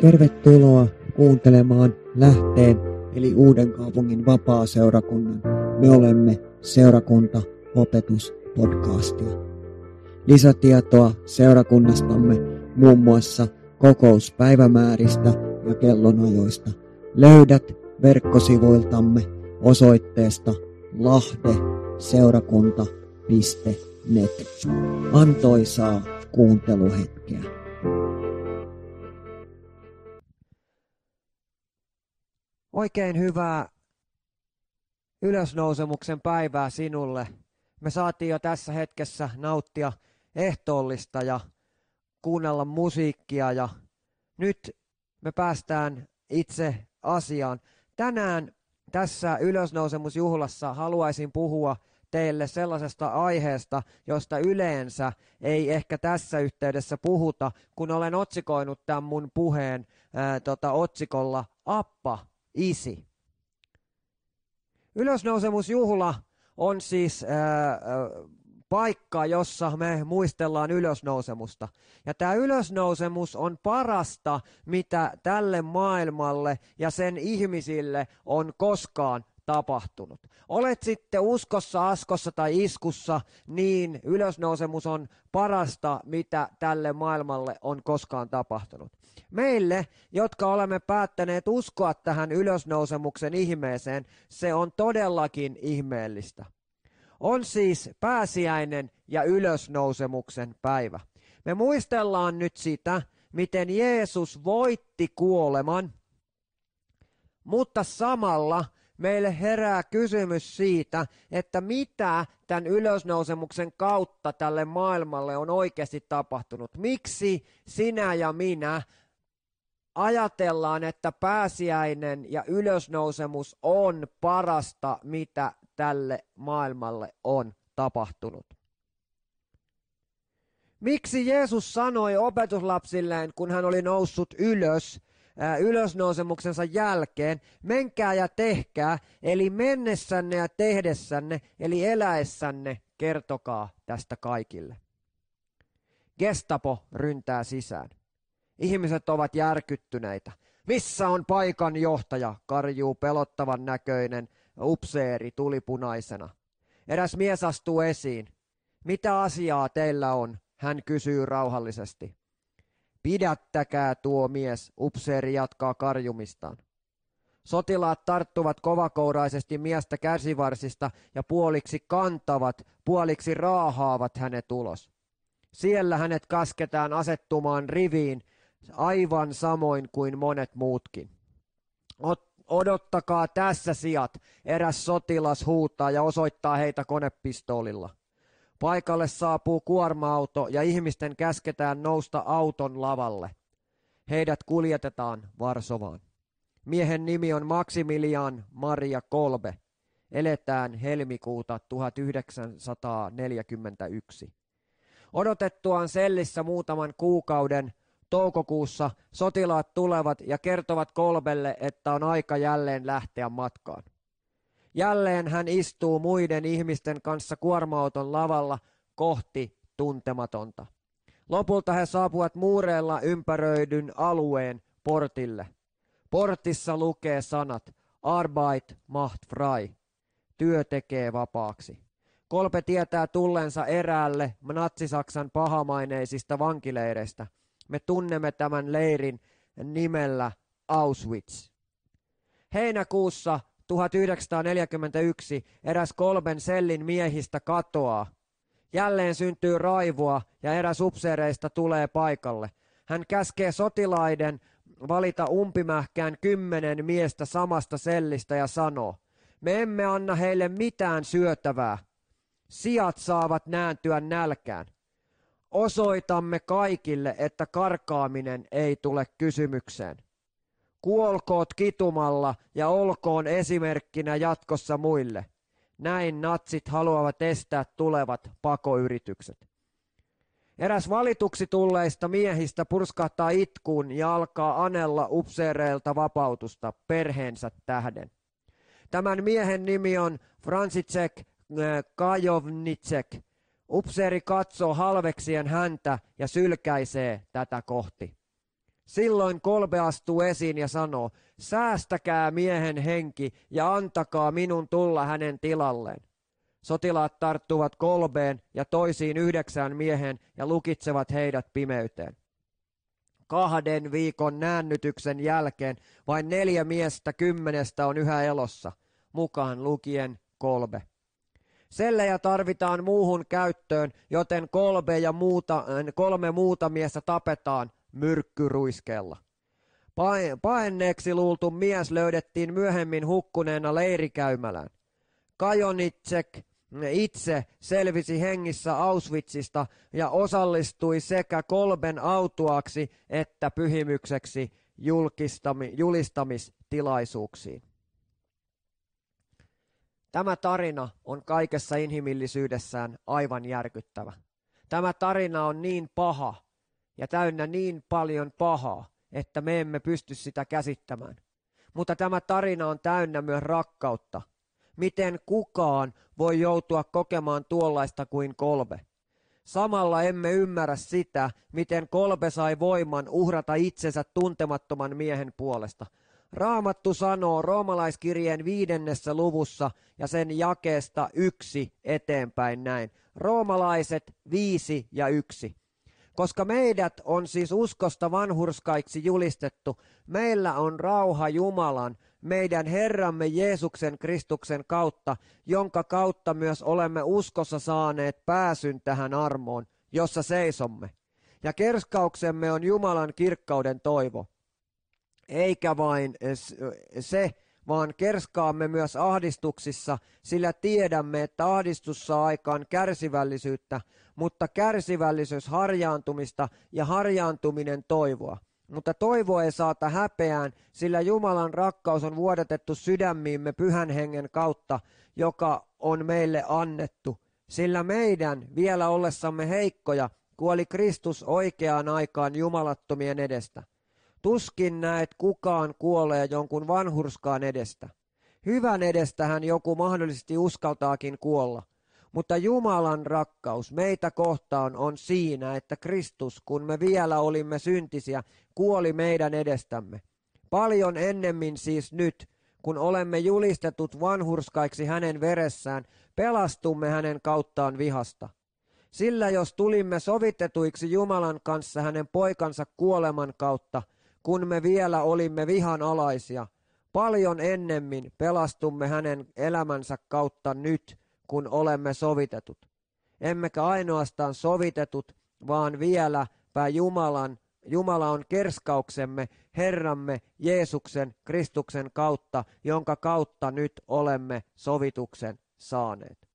Tervetuloa kuuntelemaan Lähteen eli Uuden kaupungin vapaa-seurakunnan Me olemme seurakunta opetuspodcastia. Lisätietoa seurakunnastamme muun muassa kokouspäivämääristä ja kellonajoista löydät verkkosivuiltamme osoitteesta lahdeseurakunta.net. Antoisaa kuunteluhetkeä. Oikein hyvää ylösnousemuksen päivää sinulle. Me saatiin jo tässä hetkessä nauttia ehtoollista ja kuunnella musiikkia ja nyt me päästään itse asiaan. Tänään tässä ylösnousemusjuhlassa haluaisin puhua teille sellaisesta aiheesta, josta yleensä ei ehkä tässä yhteydessä puhuta, kun olen otsikoinut tämän mun puheen ää, tota, otsikolla Appa, isi. Ylösnousemusjuhla on siis ää, paikka, jossa me muistellaan ylösnousemusta. Ja tämä ylösnousemus on parasta, mitä tälle maailmalle ja sen ihmisille on koskaan tapahtunut. Olet sitten uskossa, askossa tai iskussa, niin ylösnousemus on parasta, mitä tälle maailmalle on koskaan tapahtunut. Meille, jotka olemme päättäneet uskoa tähän ylösnousemuksen ihmeeseen, se on todellakin ihmeellistä. On siis pääsiäinen ja ylösnousemuksen päivä. Me muistellaan nyt sitä, miten Jeesus voitti kuoleman, mutta samalla meille herää kysymys siitä, että mitä tämän ylösnousemuksen kautta tälle maailmalle on oikeasti tapahtunut. Miksi sinä ja minä ajatellaan, että pääsiäinen ja ylösnousemus on parasta, mitä tälle maailmalle on tapahtunut. Miksi Jeesus sanoi opetuslapsilleen, kun hän oli noussut ylös, ylösnousemuksensa jälkeen, menkää ja tehkää, eli mennessänne ja tehdessänne, eli eläessänne, kertokaa tästä kaikille. Gestapo ryntää sisään. Ihmiset ovat järkyttyneitä. Missä on paikan johtaja, karjuu pelottavan näköinen upseeri tulipunaisena. Eräs mies astuu esiin. Mitä asiaa teillä on? Hän kysyy rauhallisesti. Pidättäkää tuo mies, upseeri jatkaa karjumistaan. Sotilaat tarttuvat kovakouraisesti miestä käsivarsista ja puoliksi kantavat, puoliksi raahaavat hänet ulos. Siellä hänet kasketaan asettumaan riviin aivan samoin kuin monet muutkin. Ot, odottakaa tässä sijat, eräs sotilas huutaa ja osoittaa heitä konepistoolilla. Paikalle saapuu kuorma-auto ja ihmisten käsketään nousta auton lavalle. Heidät kuljetetaan Varsovaan. Miehen nimi on Maximilian Maria Kolbe. Eletään helmikuuta 1941. Odotettuaan sellissä muutaman kuukauden toukokuussa sotilaat tulevat ja kertovat Kolbelle, että on aika jälleen lähteä matkaan. Jälleen hän istuu muiden ihmisten kanssa kuorma-auton lavalla kohti tuntematonta. Lopulta he saapuvat muureilla ympäröidyn alueen portille. Portissa lukee sanat Arbeit macht frei. Työ tekee vapaaksi. Kolpe tietää tullensa eräälle natsisaksan pahamaineisista vankileireistä. Me tunnemme tämän leirin nimellä Auschwitz. Heinäkuussa 1941 eräs kolmen sellin miehistä katoaa. Jälleen syntyy raivoa ja eräs upseereista tulee paikalle. Hän käskee sotilaiden valita umpimähkään kymmenen miestä samasta sellistä ja sanoo, me emme anna heille mitään syötävää. Sijat saavat nääntyä nälkään. Osoitamme kaikille, että karkaaminen ei tule kysymykseen. Kuolkoot kitumalla ja olkoon esimerkkinä jatkossa muille. Näin natsit haluavat estää tulevat pakoyritykset. Eräs valituksi tulleista miehistä purskahtaa itkuun ja alkaa anella upseereilta vapautusta perheensä tähden. Tämän miehen nimi on Francicek äh, Kajovnicek. Upseeri katsoo halveksien häntä ja sylkäisee tätä kohti. Silloin kolbe astuu esiin ja sanoo, säästäkää miehen henki ja antakaa minun tulla hänen tilalleen. Sotilaat tarttuvat kolbeen ja toisiin yhdeksään miehen ja lukitsevat heidät pimeyteen. Kahden viikon näännytyksen jälkeen vain neljä miestä kymmenestä on yhä elossa, mukaan lukien kolbe. Sellejä tarvitaan muuhun käyttöön, joten kolme, ja muuta, kolme muuta miestä tapetaan myrkkyruiskeella. Paenneeksi luultu mies löydettiin myöhemmin hukkuneena leirikäymälään. Kajonitsek itse selvisi hengissä Auschwitzista ja osallistui sekä kolben autuaksi että pyhimykseksi julistamistilaisuuksiin. Tämä tarina on kaikessa inhimillisyydessään aivan järkyttävä. Tämä tarina on niin paha ja täynnä niin paljon pahaa, että me emme pysty sitä käsittämään. Mutta tämä tarina on täynnä myös rakkautta. Miten kukaan voi joutua kokemaan tuollaista kuin kolbe? Samalla emme ymmärrä sitä, miten kolbe sai voiman uhrata itsensä tuntemattoman miehen puolesta – Raamattu sanoo roomalaiskirjeen viidennessä luvussa ja sen jakeesta yksi eteenpäin näin. Roomalaiset viisi ja yksi. Koska meidät on siis uskosta vanhurskaiksi julistettu, meillä on rauha Jumalan, meidän Herramme Jeesuksen Kristuksen kautta, jonka kautta myös olemme uskossa saaneet pääsyn tähän armoon, jossa seisomme. Ja kerskauksemme on Jumalan kirkkauden toivo eikä vain se, vaan kerskaamme myös ahdistuksissa, sillä tiedämme, että ahdistus saa aikaan kärsivällisyyttä, mutta kärsivällisyys harjaantumista ja harjaantuminen toivoa. Mutta toivo ei saata häpeään, sillä Jumalan rakkaus on vuodatettu sydämiimme pyhän hengen kautta, joka on meille annettu. Sillä meidän, vielä ollessamme heikkoja, kuoli Kristus oikeaan aikaan jumalattomien edestä. Tuskin näet kukaan kuolee jonkun vanhurskaan edestä. Hyvän edestähän joku mahdollisesti uskaltaakin kuolla. Mutta Jumalan rakkaus meitä kohtaan on siinä, että Kristus, kun me vielä olimme syntisiä, kuoli meidän edestämme. Paljon ennemmin siis nyt, kun olemme julistetut vanhurskaiksi hänen veressään, pelastumme hänen kauttaan vihasta. Sillä jos tulimme sovitetuiksi Jumalan kanssa hänen poikansa kuoleman kautta, kun me vielä olimme vihan alaisia. Paljon ennemmin pelastumme hänen elämänsä kautta nyt, kun olemme sovitetut. Emmekä ainoastaan sovitetut, vaan vieläpä Jumalan, Jumala on kerskauksemme, Herramme Jeesuksen Kristuksen kautta, jonka kautta nyt olemme sovituksen saaneet.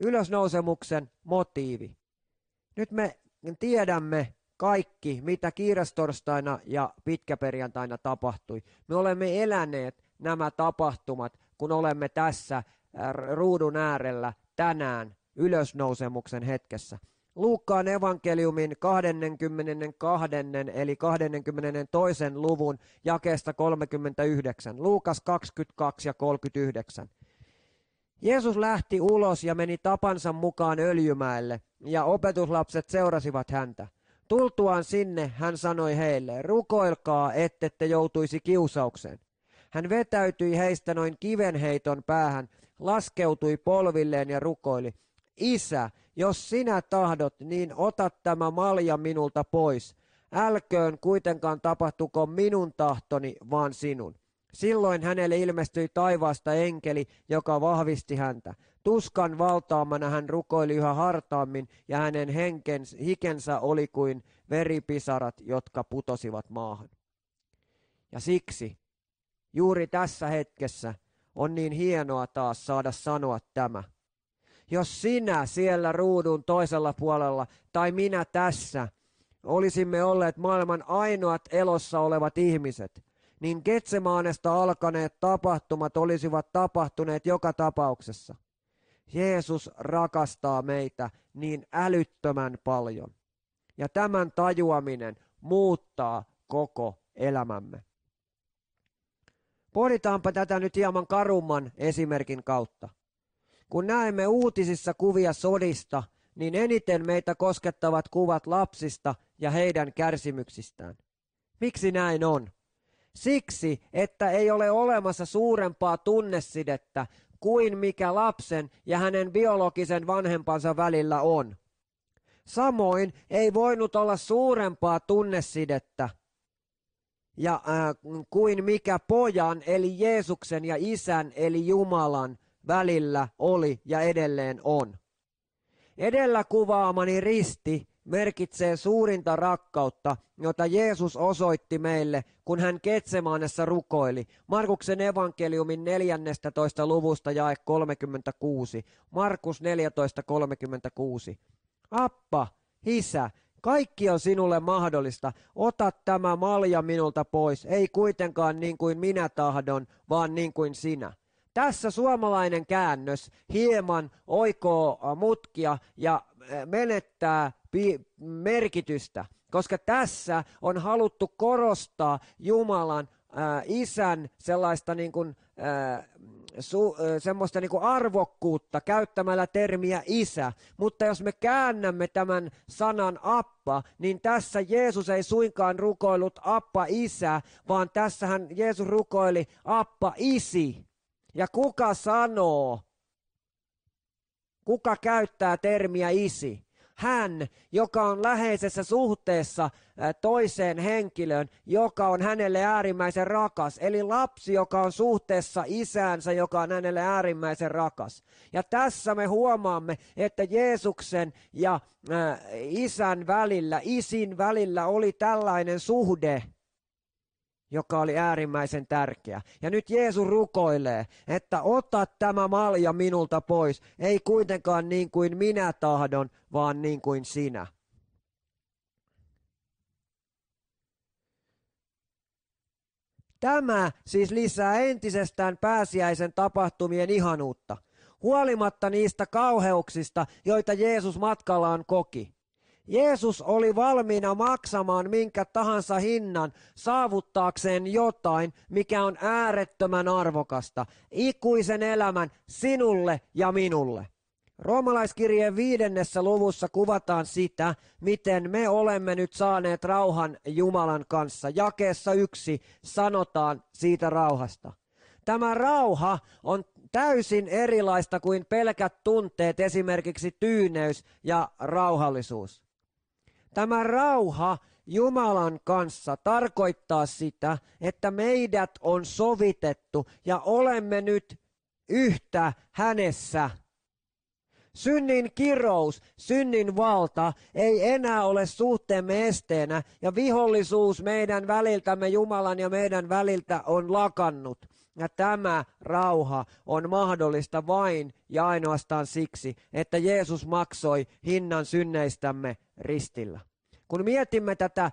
Ylösnousemuksen motiivi. Nyt me tiedämme, kaikki, mitä kiirastorstaina ja pitkäperjantaina tapahtui. Me olemme eläneet nämä tapahtumat, kun olemme tässä äh, ruudun äärellä tänään ylösnousemuksen hetkessä. Luukkaan evankeliumin 22. eli 22. luvun jakeesta 39. Luukas 22 ja 39. Jeesus lähti ulos ja meni tapansa mukaan öljymäelle, ja opetuslapset seurasivat häntä. Tultuaan sinne hän sanoi heille, rukoilkaa, ettette joutuisi kiusaukseen. Hän vetäytyi heistä noin kivenheiton päähän, laskeutui polvilleen ja rukoili, Isä, jos sinä tahdot, niin ota tämä malja minulta pois. Älköön kuitenkaan tapahtuko minun tahtoni, vaan sinun. Silloin hänelle ilmestyi taivaasta enkeli, joka vahvisti häntä. Tuskan valtaamana hän rukoili yhä hartaammin, ja hänen henkens, hikensä oli kuin veripisarat, jotka putosivat maahan. Ja siksi, juuri tässä hetkessä, on niin hienoa taas saada sanoa tämä. Jos sinä siellä ruudun toisella puolella tai minä tässä olisimme olleet maailman ainoat elossa olevat ihmiset, niin Getsemaanesta alkaneet tapahtumat olisivat tapahtuneet joka tapauksessa. Jeesus rakastaa meitä niin älyttömän paljon. Ja tämän tajuaminen muuttaa koko elämämme. Pohditaanpa tätä nyt hieman karumman esimerkin kautta. Kun näemme uutisissa kuvia sodista, niin eniten meitä koskettavat kuvat lapsista ja heidän kärsimyksistään. Miksi näin on? Siksi, että ei ole olemassa suurempaa tunnesidettä kuin mikä lapsen ja hänen biologisen vanhempansa välillä on. Samoin ei voinut olla suurempaa tunnesidettä ja, äh, kuin mikä pojan eli Jeesuksen ja isän eli Jumalan välillä oli ja edelleen on. Edellä kuvaamani risti merkitsee suurinta rakkautta, jota Jeesus osoitti meille, kun hän Ketsemaanessa rukoili. Markuksen evankeliumin 14. luvusta jae 36. Markus 14.36. Appa, isä, kaikki on sinulle mahdollista. Ota tämä malja minulta pois, ei kuitenkaan niin kuin minä tahdon, vaan niin kuin sinä. Tässä suomalainen käännös hieman oikoo mutkia ja menettää merkitystä, koska tässä on haluttu korostaa Jumalan äh, isän sellaista niin kuin, äh, su, äh, semmoista niin kuin arvokkuutta käyttämällä termiä isä. Mutta jos me käännämme tämän sanan appa, niin tässä Jeesus ei suinkaan rukoillut appa isä, vaan tässähän Jeesus rukoili appa isi. Ja kuka sanoo, kuka käyttää termiä isi? hän, joka on läheisessä suhteessa toiseen henkilöön, joka on hänelle äärimmäisen rakas. Eli lapsi, joka on suhteessa isäänsä, joka on hänelle äärimmäisen rakas. Ja tässä me huomaamme, että Jeesuksen ja isän välillä, isin välillä oli tällainen suhde, joka oli äärimmäisen tärkeä. Ja nyt Jeesus rukoilee, että ota tämä malja minulta pois, ei kuitenkaan niin kuin minä tahdon, vaan niin kuin sinä. Tämä siis lisää entisestään pääsiäisen tapahtumien ihanuutta, huolimatta niistä kauheuksista, joita Jeesus matkallaan koki. Jeesus oli valmiina maksamaan minkä tahansa hinnan saavuttaakseen jotain, mikä on äärettömän arvokasta, ikuisen elämän sinulle ja minulle. Roomalaiskirjeen viidennessä luvussa kuvataan sitä, miten me olemme nyt saaneet rauhan Jumalan kanssa. Jakeessa yksi sanotaan siitä rauhasta. Tämä rauha on täysin erilaista kuin pelkät tunteet, esimerkiksi tyyneys ja rauhallisuus. Tämä rauha Jumalan kanssa tarkoittaa sitä, että meidät on sovitettu ja olemme nyt yhtä hänessä. Synnin kirous, synnin valta ei enää ole suhteemme esteenä ja vihollisuus meidän väliltämme Jumalan ja meidän väliltä on lakannut. Ja tämä rauha on mahdollista vain ja ainoastaan siksi, että Jeesus maksoi hinnan synneistämme ristillä. Kun mietimme tätä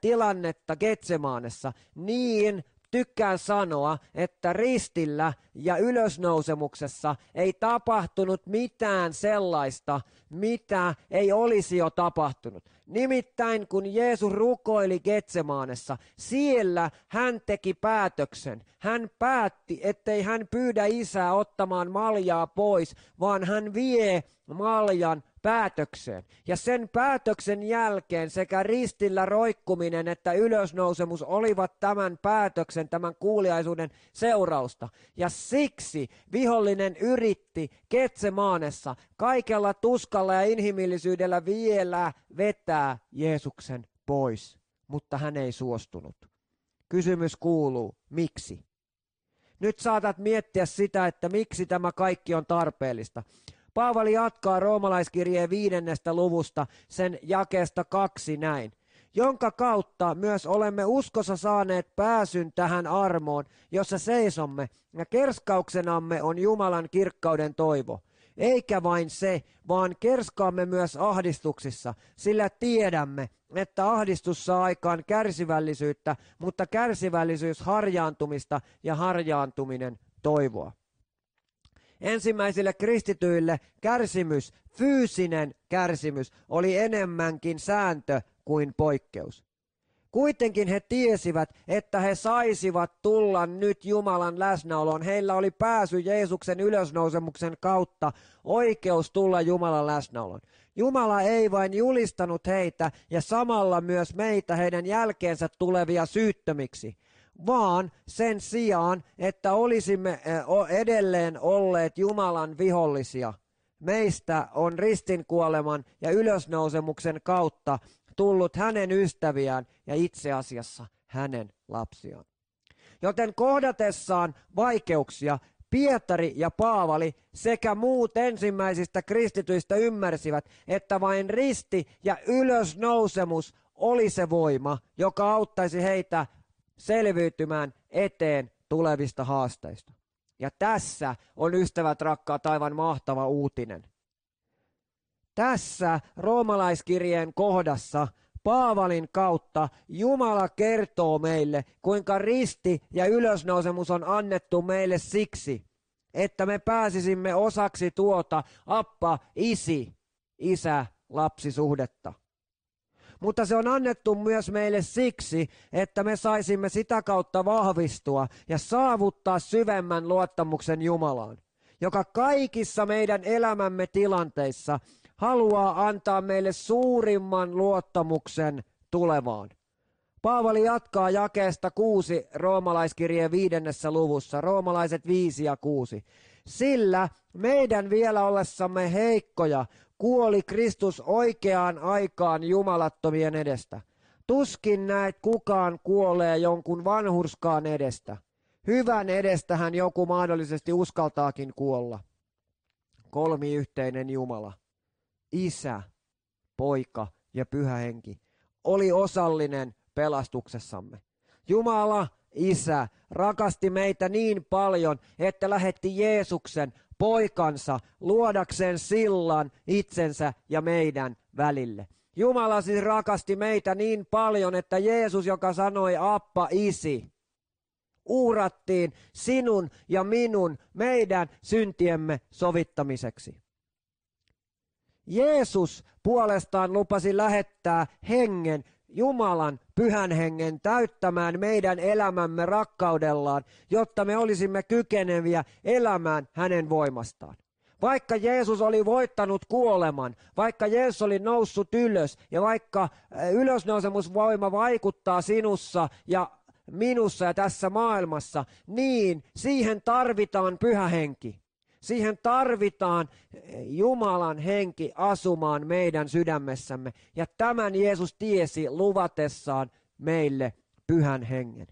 tilannetta Getsemaanessa, niin tykkään sanoa, että ristillä ja ylösnousemuksessa ei tapahtunut mitään sellaista, mitä ei olisi jo tapahtunut. Nimittäin kun Jeesus rukoili Getsemaanessa, siellä hän teki päätöksen. Hän päätti, ettei hän pyydä isää ottamaan maljaa pois, vaan hän vie maljan päätökseen. Ja sen päätöksen jälkeen sekä ristillä roikkuminen että ylösnousemus olivat tämän päätöksen, tämän kuuliaisuuden seurausta. Ja siksi vihollinen yritti Ketsemaanessa kaikella tuskalla ja inhimillisyydellä vielä vetää Jeesuksen pois, mutta hän ei suostunut. Kysymys kuuluu, miksi? Nyt saatat miettiä sitä, että miksi tämä kaikki on tarpeellista. Paavali jatkaa roomalaiskirjeen viidennestä luvusta sen jakeesta kaksi näin jonka kautta myös olemme uskossa saaneet pääsyn tähän armoon, jossa seisomme, ja kerskauksenamme on Jumalan kirkkauden toivo. Eikä vain se, vaan kerskaamme myös ahdistuksissa, sillä tiedämme, että ahdistus saa aikaan kärsivällisyyttä, mutta kärsivällisyys harjaantumista ja harjaantuminen toivoa. Ensimmäisille kristityille kärsimys, fyysinen kärsimys, oli enemmänkin sääntö kuin poikkeus. Kuitenkin he tiesivät, että he saisivat tulla nyt Jumalan läsnäoloon. Heillä oli pääsy Jeesuksen ylösnousemuksen kautta oikeus tulla Jumalan läsnäoloon. Jumala ei vain julistanut heitä ja samalla myös meitä heidän jälkeensä tulevia syyttömiksi, vaan sen sijaan, että olisimme eh, edelleen olleet Jumalan vihollisia. Meistä on ristinkuoleman ja ylösnousemuksen kautta tullut hänen ystäviään ja itse asiassa hänen lapsiaan. Joten kohdatessaan vaikeuksia Pietari ja Paavali sekä muut ensimmäisistä kristityistä ymmärsivät, että vain risti ja ylösnousemus oli se voima, joka auttaisi heitä selviytymään eteen tulevista haasteista. Ja tässä on ystävät rakkaat aivan mahtava uutinen. Tässä roomalaiskirjeen kohdassa Paavalin kautta Jumala kertoo meille, kuinka risti ja ylösnousemus on annettu meille siksi, että me pääsisimme osaksi tuota appa, isi, isä, lapsisuhdetta. Mutta se on annettu myös meille siksi, että me saisimme sitä kautta vahvistua ja saavuttaa syvemmän luottamuksen Jumalaan, joka kaikissa meidän elämämme tilanteissa haluaa antaa meille suurimman luottamuksen tulevaan. Paavali jatkaa jakeesta kuusi roomalaiskirjeen viidennessä luvussa, roomalaiset viisi ja kuusi. Sillä meidän vielä ollessamme heikkoja kuoli Kristus oikeaan aikaan jumalattomien edestä. Tuskin näet kukaan kuolee jonkun vanhurskaan edestä. Hyvän edestähän joku mahdollisesti uskaltaakin kuolla. Kolmi yhteinen Jumala. Isä, Poika ja Pyhä Henki oli osallinen pelastuksessamme. Jumala, Isä, rakasti meitä niin paljon, että lähetti Jeesuksen, poikansa, luodakseen sillan itsensä ja meidän välille. Jumala siis rakasti meitä niin paljon, että Jeesus, joka sanoi Appa, isi, uurattiin sinun ja minun, meidän syntiemme sovittamiseksi. Jeesus puolestaan lupasi lähettää hengen, Jumalan pyhän hengen täyttämään meidän elämämme rakkaudellaan, jotta me olisimme kykeneviä elämään hänen voimastaan. Vaikka Jeesus oli voittanut kuoleman, vaikka Jeesus oli noussut ylös ja vaikka ylösnousemusvoima vaikuttaa sinussa ja minussa ja tässä maailmassa, niin siihen tarvitaan pyhä henki. Siihen tarvitaan Jumalan henki asumaan meidän sydämessämme. Ja tämän Jeesus tiesi luvatessaan meille pyhän hengen.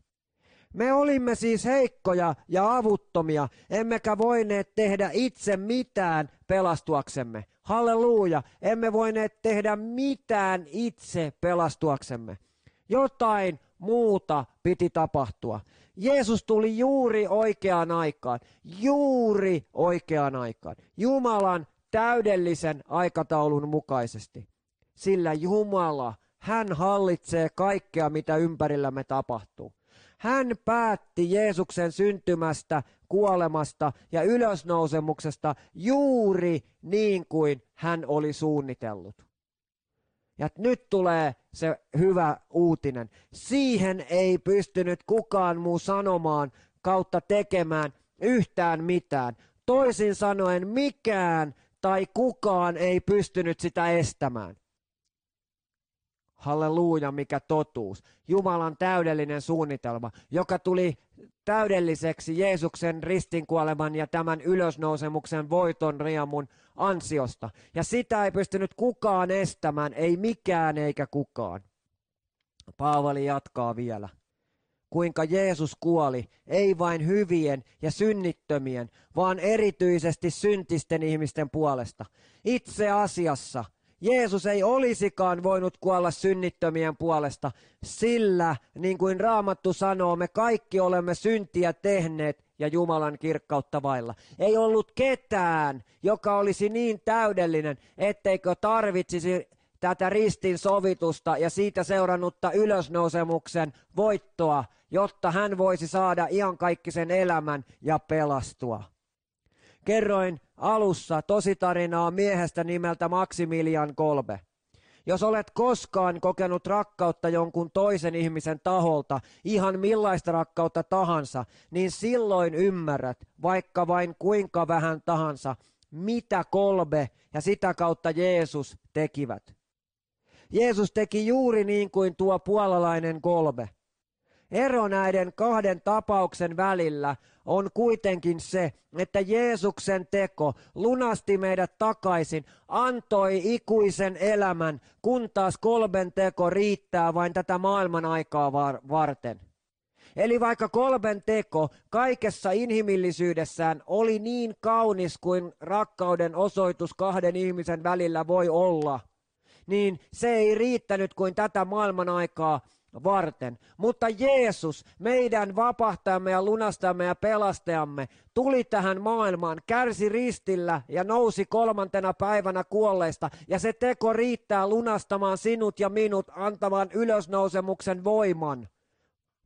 Me olimme siis heikkoja ja avuttomia, emmekä voineet tehdä itse mitään pelastuaksemme. Halleluuja, emme voineet tehdä mitään itse pelastuaksemme. Jotain muuta piti tapahtua. Jeesus tuli juuri oikeaan aikaan, juuri oikeaan aikaan, Jumalan täydellisen aikataulun mukaisesti. Sillä Jumala, hän hallitsee kaikkea, mitä ympärillämme tapahtuu. Hän päätti Jeesuksen syntymästä, kuolemasta ja ylösnousemuksesta juuri niin kuin hän oli suunnitellut. Ja nyt tulee se hyvä uutinen. Siihen ei pystynyt kukaan muu sanomaan kautta tekemään yhtään mitään. Toisin sanoen mikään tai kukaan ei pystynyt sitä estämään. Halleluuja, mikä totuus. Jumalan täydellinen suunnitelma, joka tuli täydelliseksi Jeesuksen ristinkuoleman ja tämän ylösnousemuksen voiton riemun ansiosta. Ja sitä ei pystynyt kukaan estämään, ei mikään eikä kukaan. Paavali jatkaa vielä. Kuinka Jeesus kuoli, ei vain hyvien ja synnittömien, vaan erityisesti syntisten ihmisten puolesta. Itse asiassa – Jeesus ei olisikaan voinut kuolla synnittömien puolesta, sillä, niin kuin Raamattu sanoo, me kaikki olemme syntiä tehneet ja Jumalan kirkkautta vailla. Ei ollut ketään, joka olisi niin täydellinen, etteikö tarvitsisi tätä ristin sovitusta ja siitä seurannutta ylösnousemuksen voittoa, jotta hän voisi saada iankaikkisen elämän ja pelastua. Kerroin alussa tositarinaa miehestä nimeltä Maximilian Kolbe, jos olet koskaan kokenut rakkautta jonkun toisen ihmisen taholta, ihan millaista rakkautta tahansa, niin silloin ymmärrät, vaikka vain kuinka vähän tahansa, mitä kolbe ja sitä kautta Jeesus tekivät. Jeesus teki juuri niin kuin tuo puolalainen kolbe. Ero näiden kahden tapauksen välillä on kuitenkin se, että Jeesuksen teko lunasti meidät takaisin, antoi ikuisen elämän, kun taas kolben teko riittää vain tätä maailman aikaa varten. Eli vaikka kolben teko kaikessa inhimillisyydessään oli niin kaunis kuin rakkauden osoitus kahden ihmisen välillä voi olla, niin se ei riittänyt kuin tätä maailman aikaa varten. Mutta Jeesus, meidän vapahtajamme ja lunastajamme ja pelastajamme, tuli tähän maailmaan, kärsi ristillä ja nousi kolmantena päivänä kuolleista. Ja se teko riittää lunastamaan sinut ja minut, antamaan ylösnousemuksen voiman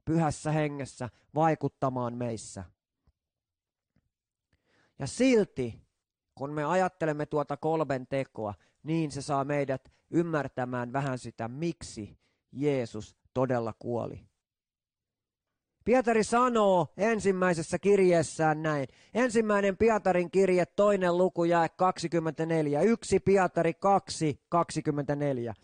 pyhässä hengessä vaikuttamaan meissä. Ja silti, kun me ajattelemme tuota kolben tekoa, niin se saa meidät ymmärtämään vähän sitä, miksi Jeesus todella kuoli. Pietari sanoo ensimmäisessä kirjeessään näin. Ensimmäinen Pietarin kirje, toinen luku, jae 24. Yksi Pietari 2, 24.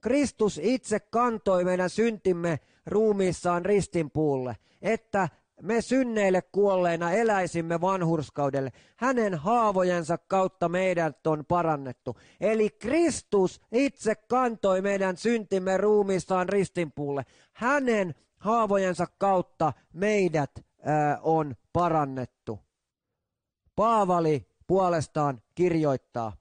Kristus itse kantoi meidän syntimme ruumiissaan ristinpuulle, että me synneille kuolleina eläisimme vanhurskaudelle. Hänen haavojensa kautta meidät on parannettu. Eli Kristus itse kantoi meidän syntimme ruumiissaan ristinpuulle. Hänen haavojensa kautta meidät ää, on parannettu. Paavali puolestaan kirjoittaa.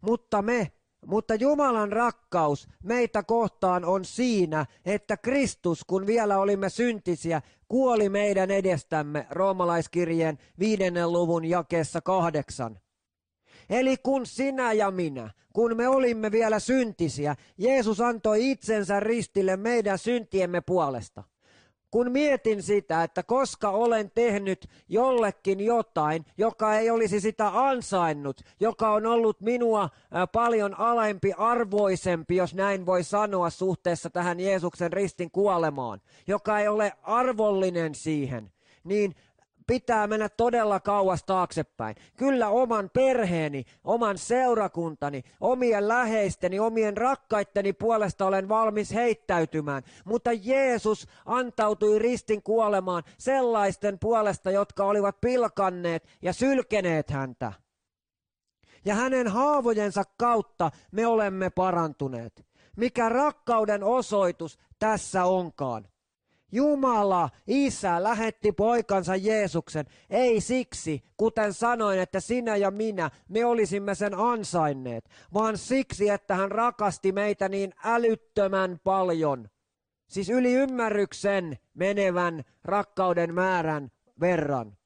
Mutta me mutta Jumalan rakkaus meitä kohtaan on siinä, että Kristus, kun vielä olimme syntisiä, kuoli meidän edestämme roomalaiskirjeen viidennen luvun jakeessa kahdeksan. Eli kun sinä ja minä, kun me olimme vielä syntisiä, Jeesus antoi itsensä ristille meidän syntiemme puolesta kun mietin sitä, että koska olen tehnyt jollekin jotain, joka ei olisi sitä ansainnut, joka on ollut minua paljon alempi arvoisempi, jos näin voi sanoa suhteessa tähän Jeesuksen ristin kuolemaan, joka ei ole arvollinen siihen, niin pitää mennä todella kauas taaksepäin. Kyllä oman perheeni, oman seurakuntani, omien läheisteni, omien rakkaitteni puolesta olen valmis heittäytymään. Mutta Jeesus antautui ristin kuolemaan sellaisten puolesta, jotka olivat pilkanneet ja sylkeneet häntä. Ja hänen haavojensa kautta me olemme parantuneet. Mikä rakkauden osoitus tässä onkaan. Jumala, Isä, lähetti poikansa Jeesuksen, ei siksi, kuten sanoin, että sinä ja minä, me olisimme sen ansainneet, vaan siksi, että hän rakasti meitä niin älyttömän paljon. Siis yli ymmärryksen menevän rakkauden määrän verran.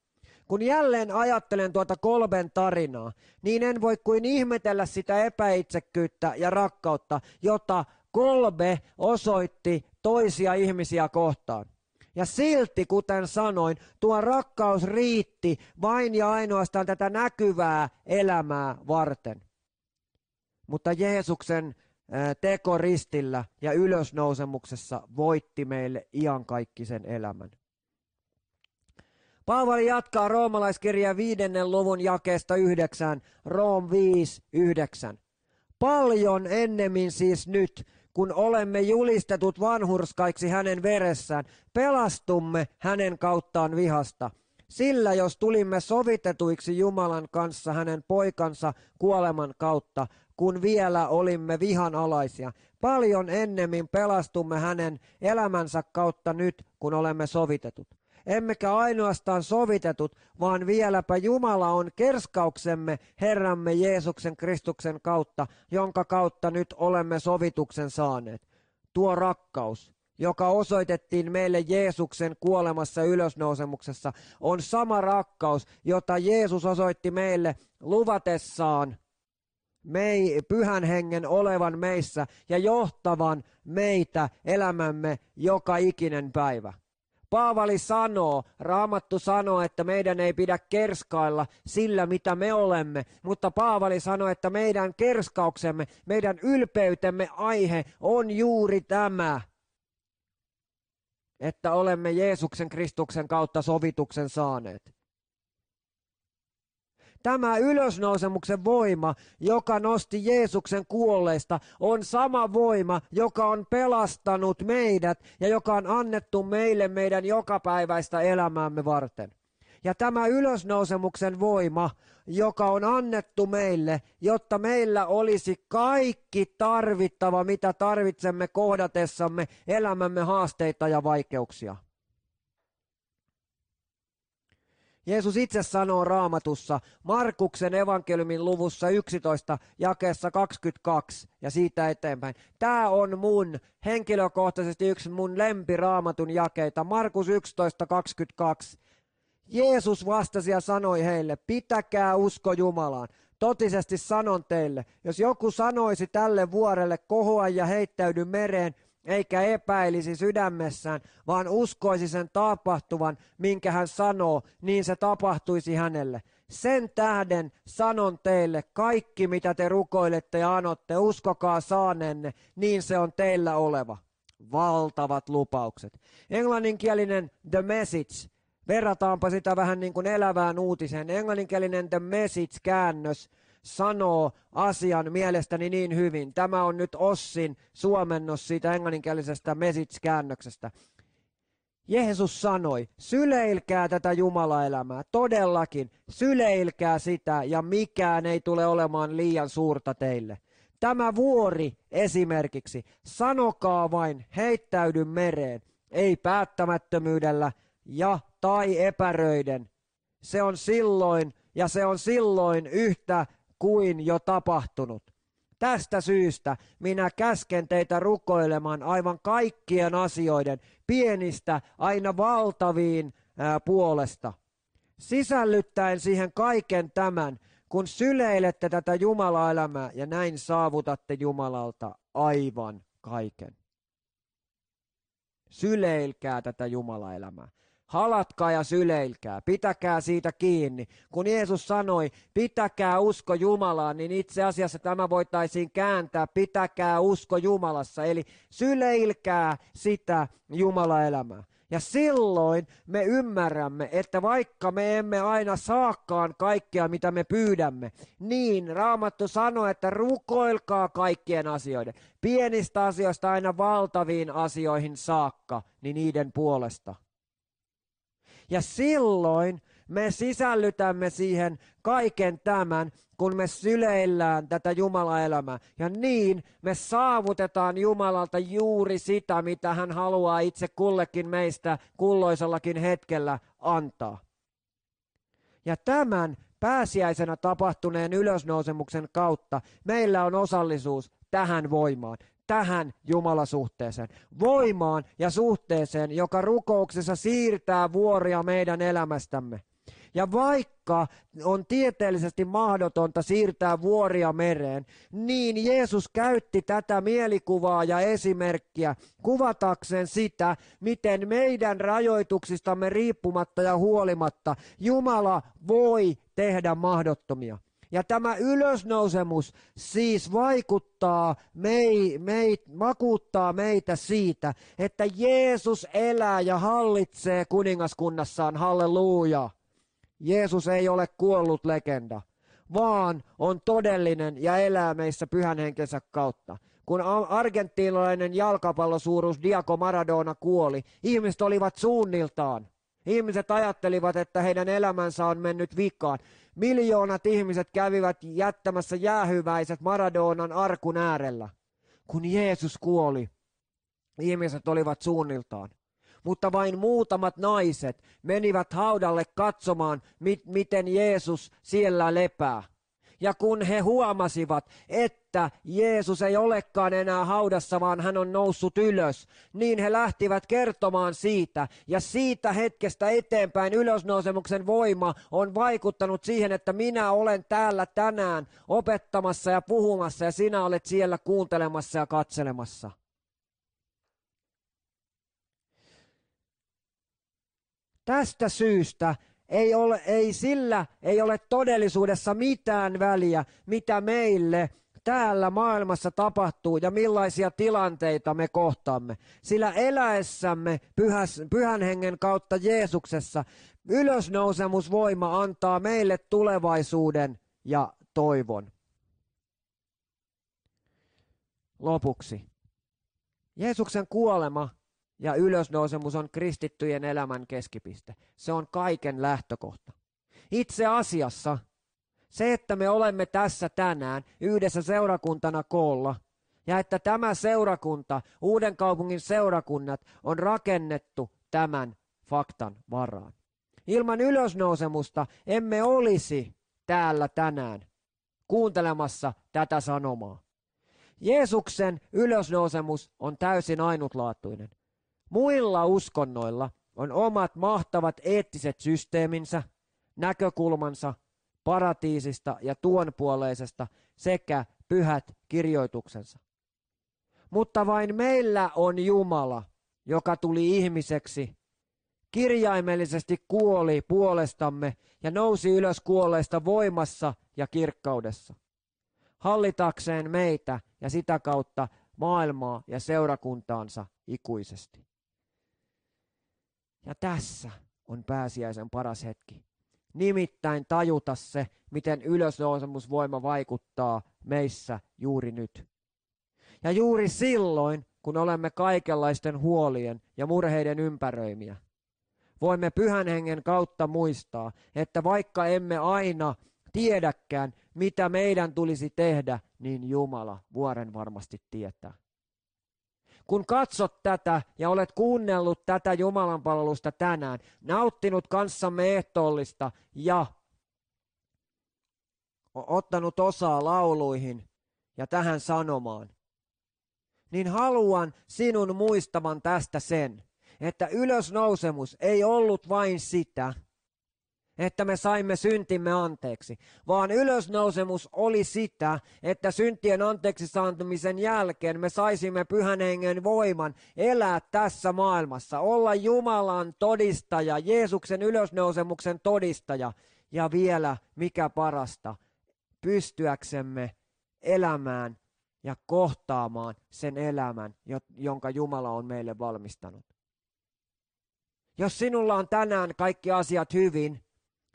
Kun jälleen ajattelen tuota kolben tarinaa, niin en voi kuin ihmetellä sitä epäitsekkyyttä ja rakkautta, jota kolbe osoitti toisia ihmisiä kohtaan. Ja silti, kuten sanoin, tuo rakkaus riitti vain ja ainoastaan tätä näkyvää elämää varten. Mutta Jeesuksen teko ristillä ja ylösnousemuksessa voitti meille iankaikkisen elämän. Paavali jatkaa roomalaiskirjan viidennen luvun jakeesta yhdeksän, Room 5, 9. Paljon ennemmin siis nyt, kun olemme julistetut vanhurskaiksi hänen veressään, pelastumme hänen kauttaan vihasta. Sillä jos tulimme sovitetuiksi Jumalan kanssa hänen poikansa kuoleman kautta, kun vielä olimme vihanalaisia, paljon ennemmin pelastumme hänen elämänsä kautta nyt, kun olemme sovitetut emmekä ainoastaan sovitetut, vaan vieläpä Jumala on kerskauksemme Herramme Jeesuksen Kristuksen kautta, jonka kautta nyt olemme sovituksen saaneet. Tuo rakkaus, joka osoitettiin meille Jeesuksen kuolemassa ylösnousemuksessa, on sama rakkaus, jota Jeesus osoitti meille luvatessaan mei, pyhän hengen olevan meissä ja johtavan meitä elämämme joka ikinen päivä. Paavali sanoo, Raamattu sanoo, että meidän ei pidä kerskailla sillä, mitä me olemme, mutta Paavali sanoo, että meidän kerskauksemme, meidän ylpeytemme aihe on juuri tämä, että olemme Jeesuksen Kristuksen kautta sovituksen saaneet. Tämä ylösnousemuksen voima, joka nosti Jeesuksen kuolleista, on sama voima, joka on pelastanut meidät ja joka on annettu meille meidän jokapäiväistä elämäämme varten. Ja tämä ylösnousemuksen voima, joka on annettu meille, jotta meillä olisi kaikki tarvittava, mitä tarvitsemme kohdatessamme elämämme haasteita ja vaikeuksia. Jeesus itse sanoo raamatussa Markuksen evankeliumin luvussa 11 jakeessa 22 ja siitä eteenpäin. Tämä on mun henkilökohtaisesti yksi mun lempiraamatun jakeita. Markus 11, 22. Jeesus vastasi ja sanoi heille, pitäkää usko Jumalaan. Totisesti sanon teille, jos joku sanoisi tälle vuorelle kohoa ja heittäydy mereen, eikä epäilisi sydämessään, vaan uskoisi sen tapahtuvan, minkä hän sanoo, niin se tapahtuisi hänelle. Sen tähden sanon teille, kaikki mitä te rukoilette ja anotte, uskokaa saaneenne, niin se on teillä oleva. Valtavat lupaukset. Englanninkielinen The Message, verrataanpa sitä vähän niin kuin elävään uutiseen. Englanninkielinen The Message-käännös sanoo asian mielestäni niin hyvin. Tämä on nyt Ossin suomennos siitä englanninkielisestä message-käännöksestä. Jeesus sanoi, syleilkää tätä Jumalaelämää, todellakin, syleilkää sitä ja mikään ei tule olemaan liian suurta teille. Tämä vuori esimerkiksi, sanokaa vain, heittäydy mereen, ei päättämättömyydellä ja tai epäröiden. Se on silloin ja se on silloin yhtä kuin jo tapahtunut. Tästä syystä minä käsken teitä rukoilemaan aivan kaikkien asioiden, pienistä aina valtaviin ää, puolesta. Sisällyttäen siihen kaiken tämän, kun syleilette tätä Jumala-elämää ja näin saavutatte Jumalalta aivan kaiken. Syleilkää tätä Jumala-elämää. Halatkaa ja syleilkää, pitäkää siitä kiinni. Kun Jeesus sanoi, pitäkää usko Jumalaan, niin itse asiassa tämä voitaisiin kääntää, pitäkää usko Jumalassa. Eli syleilkää sitä Jumala-elämää. Ja silloin me ymmärrämme, että vaikka me emme aina saakaan kaikkea, mitä me pyydämme, niin Raamattu sanoi, että rukoilkaa kaikkien asioiden, pienistä asioista aina valtaviin asioihin saakka, niin niiden puolesta. Ja silloin me sisällytämme siihen kaiken tämän, kun me syleillään tätä Jumala-elämää. Ja niin me saavutetaan Jumalalta juuri sitä, mitä hän haluaa itse kullekin meistä kulloisellakin hetkellä antaa. Ja tämän pääsiäisenä tapahtuneen ylösnousemuksen kautta meillä on osallisuus tähän voimaan tähän Jumalasuhteeseen. Voimaan ja suhteeseen, joka rukouksessa siirtää vuoria meidän elämästämme. Ja vaikka on tieteellisesti mahdotonta siirtää vuoria mereen, niin Jeesus käytti tätä mielikuvaa ja esimerkkiä kuvatakseen sitä, miten meidän rajoituksistamme riippumatta ja huolimatta Jumala voi tehdä mahdottomia. Ja tämä ylösnousemus siis vaikuttaa, mei, mei, vakuuttaa meitä siitä, että Jeesus elää ja hallitsee kuningaskunnassaan, halleluja. Jeesus ei ole kuollut legenda, vaan on todellinen ja elää meissä pyhän henkensä kautta. Kun argentiinalainen jalkapallosuurus Diaco Maradona kuoli, ihmiset olivat suunniltaan. Ihmiset ajattelivat, että heidän elämänsä on mennyt vikaan. Miljoonat ihmiset kävivät jättämässä jäähyväiset Maradonan arkun äärellä. Kun Jeesus kuoli, ihmiset olivat suunniltaan. Mutta vain muutamat naiset menivät haudalle katsomaan, mit- miten Jeesus siellä lepää. Ja kun he huomasivat, että Jeesus ei olekaan enää haudassa, vaan hän on noussut ylös, niin he lähtivät kertomaan siitä. Ja siitä hetkestä eteenpäin ylösnousemuksen voima on vaikuttanut siihen, että minä olen täällä tänään opettamassa ja puhumassa ja sinä olet siellä kuuntelemassa ja katselemassa. Tästä syystä ei, ole, ei sillä ei ole todellisuudessa mitään väliä, mitä meille täällä maailmassa tapahtuu ja millaisia tilanteita me kohtaamme. Sillä eläessämme pyhäs, pyhän hengen kautta Jeesuksessa ylösnousemusvoima antaa meille tulevaisuuden ja toivon. Lopuksi. Jeesuksen kuolema ja ylösnousemus on kristittyjen elämän keskipiste. Se on kaiken lähtökohta. Itse asiassa se, että me olemme tässä tänään yhdessä seurakuntana koolla, ja että tämä seurakunta, Uuden kaupungin seurakunnat, on rakennettu tämän faktan varaan. Ilman ylösnousemusta emme olisi täällä tänään kuuntelemassa tätä sanomaa. Jeesuksen ylösnousemus on täysin ainutlaatuinen. Muilla uskonnoilla on omat mahtavat eettiset systeeminsä, näkökulmansa paratiisista ja tuonpuoleisesta sekä pyhät kirjoituksensa. Mutta vain meillä on Jumala, joka tuli ihmiseksi, kirjaimellisesti kuoli puolestamme ja nousi ylös kuolleista voimassa ja kirkkaudessa, hallitakseen meitä ja sitä kautta maailmaa ja seurakuntaansa ikuisesti. Ja tässä on pääsiäisen paras hetki nimittäin tajuta se, miten ylösnousemusvoima vaikuttaa meissä juuri nyt. Ja juuri silloin, kun olemme kaikenlaisten huolien ja murheiden ympäröimiä, voimme pyhän hengen kautta muistaa, että vaikka emme aina tiedäkään, mitä meidän tulisi tehdä, niin Jumala vuoren varmasti tietää. Kun katsot tätä ja olet kuunnellut tätä Jumalan palvelusta tänään, nauttinut kanssamme ehtoollista ja ottanut osaa lauluihin ja tähän sanomaan, niin haluan sinun muistavan tästä sen, että ylösnousemus ei ollut vain sitä, että me saimme syntimme anteeksi, vaan ylösnousemus oli sitä, että syntien anteeksi saantumisen jälkeen me saisimme pyhän hengen voiman elää tässä maailmassa, olla Jumalan todistaja, Jeesuksen ylösnousemuksen todistaja ja vielä mikä parasta, pystyäksemme elämään ja kohtaamaan sen elämän, jonka Jumala on meille valmistanut. Jos sinulla on tänään kaikki asiat hyvin,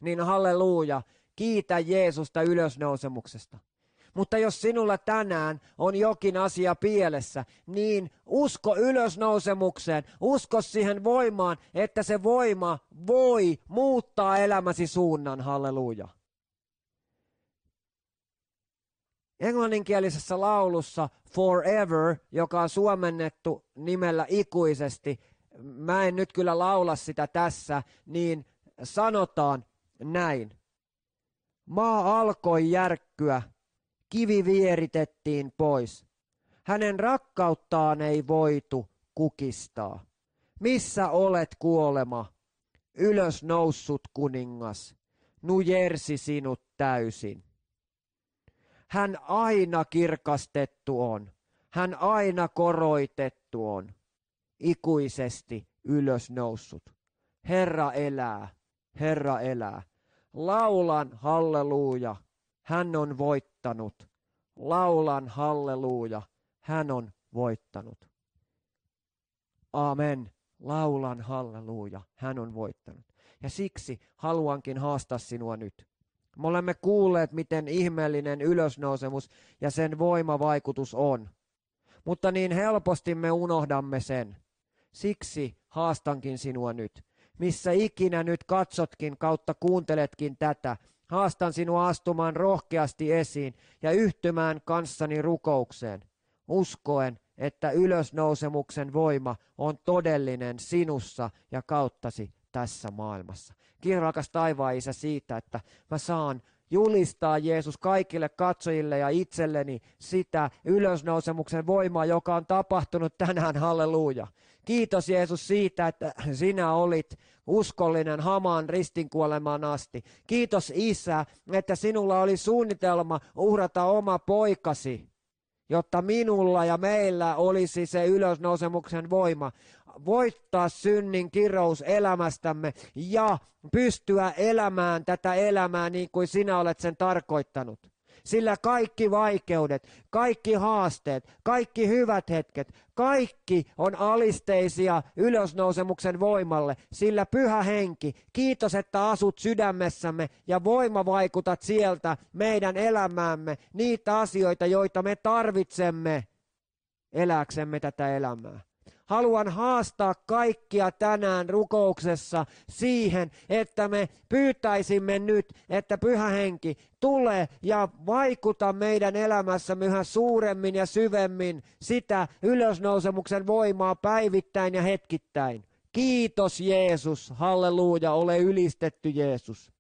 niin halleluja, kiitä Jeesusta ylösnousemuksesta. Mutta jos sinulla tänään on jokin asia pielessä, niin usko ylösnousemukseen, usko siihen voimaan, että se voima voi muuttaa elämäsi suunnan, halleluja. Englanninkielisessä laulussa Forever, joka on suomennettu nimellä ikuisesti, mä en nyt kyllä laula sitä tässä, niin sanotaan, näin. Maa alkoi järkkyä, kivi vieritettiin pois. Hänen rakkauttaan ei voitu kukistaa. Missä olet kuolema, ylös noussut kuningas, nujersi sinut täysin. Hän aina kirkastettu on, hän aina koroitettu on, ikuisesti ylös noussut. Herra elää, Herra elää. Laulan halleluuja, hän on voittanut. Laulan halleluuja, hän on voittanut. Amen. Laulan halleluuja, hän on voittanut. Ja siksi haluankin haastaa sinua nyt. Me olemme kuulleet, miten ihmeellinen ylösnousemus ja sen voimavaikutus on. Mutta niin helposti me unohdamme sen. Siksi haastankin sinua nyt missä ikinä nyt katsotkin kautta kuunteletkin tätä, haastan sinua astumaan rohkeasti esiin ja yhtymään kanssani rukoukseen, uskoen, että ylösnousemuksen voima on todellinen sinussa ja kauttasi tässä maailmassa. Kiitos taivaan isä siitä, että mä saan julistaa Jeesus kaikille katsojille ja itselleni sitä ylösnousemuksen voimaa, joka on tapahtunut tänään, halleluja. Kiitos Jeesus siitä, että sinä olit uskollinen hamaan ristinkuolemaan asti. Kiitos Isä, että sinulla oli suunnitelma uhrata oma poikasi jotta minulla ja meillä olisi se ylösnousemuksen voima. voittaa synnin kirous elämästämme ja pystyä elämään tätä elämää niin kuin sinä olet sen tarkoittanut. Sillä kaikki vaikeudet, kaikki haasteet, kaikki hyvät hetket, kaikki on alisteisia ylösnousemuksen voimalle. Sillä pyhä henki, kiitos että asut sydämessämme ja voima vaikutat sieltä meidän elämäämme, niitä asioita, joita me tarvitsemme eläksemme tätä elämää. Haluan haastaa kaikkia tänään rukouksessa siihen, että me pyytäisimme nyt, että pyhä henki tule ja vaikuta meidän elämässämme yhä suuremmin ja syvemmin sitä ylösnousemuksen voimaa päivittäin ja hetkittäin. Kiitos Jeesus, halleluja, ole ylistetty Jeesus.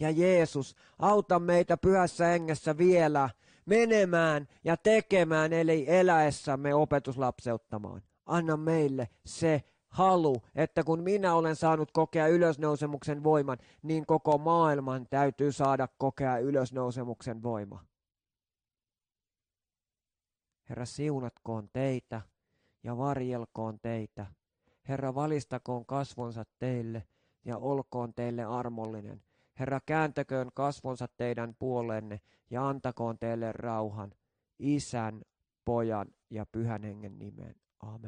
Ja Jeesus, auta meitä pyhässä hengessä vielä menemään ja tekemään, eli eläessämme opetuslapseuttamaan. Anna meille se halu, että kun minä olen saanut kokea ylösnousemuksen voiman, niin koko maailman täytyy saada kokea ylösnousemuksen voima. Herra, siunatkoon teitä ja varjelkoon teitä. Herra, valistakoon kasvonsa teille ja olkoon teille armollinen. Herra, kääntäköön kasvonsa teidän puolenne ja antakoon teille rauhan, isän, pojan ja pyhän hengen nimeen. Amen.